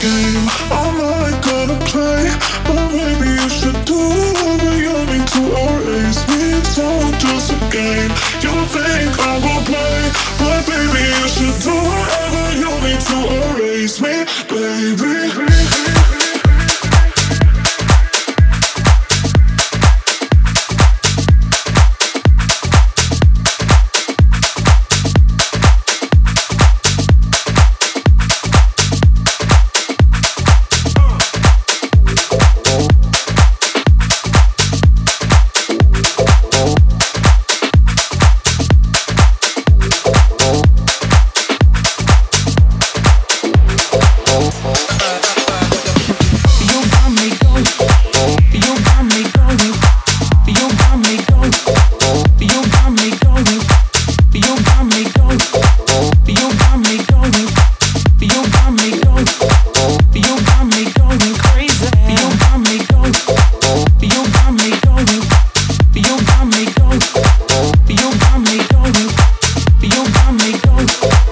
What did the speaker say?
game. I'm not gonna play But maybe you should do. Just a game. you got me going.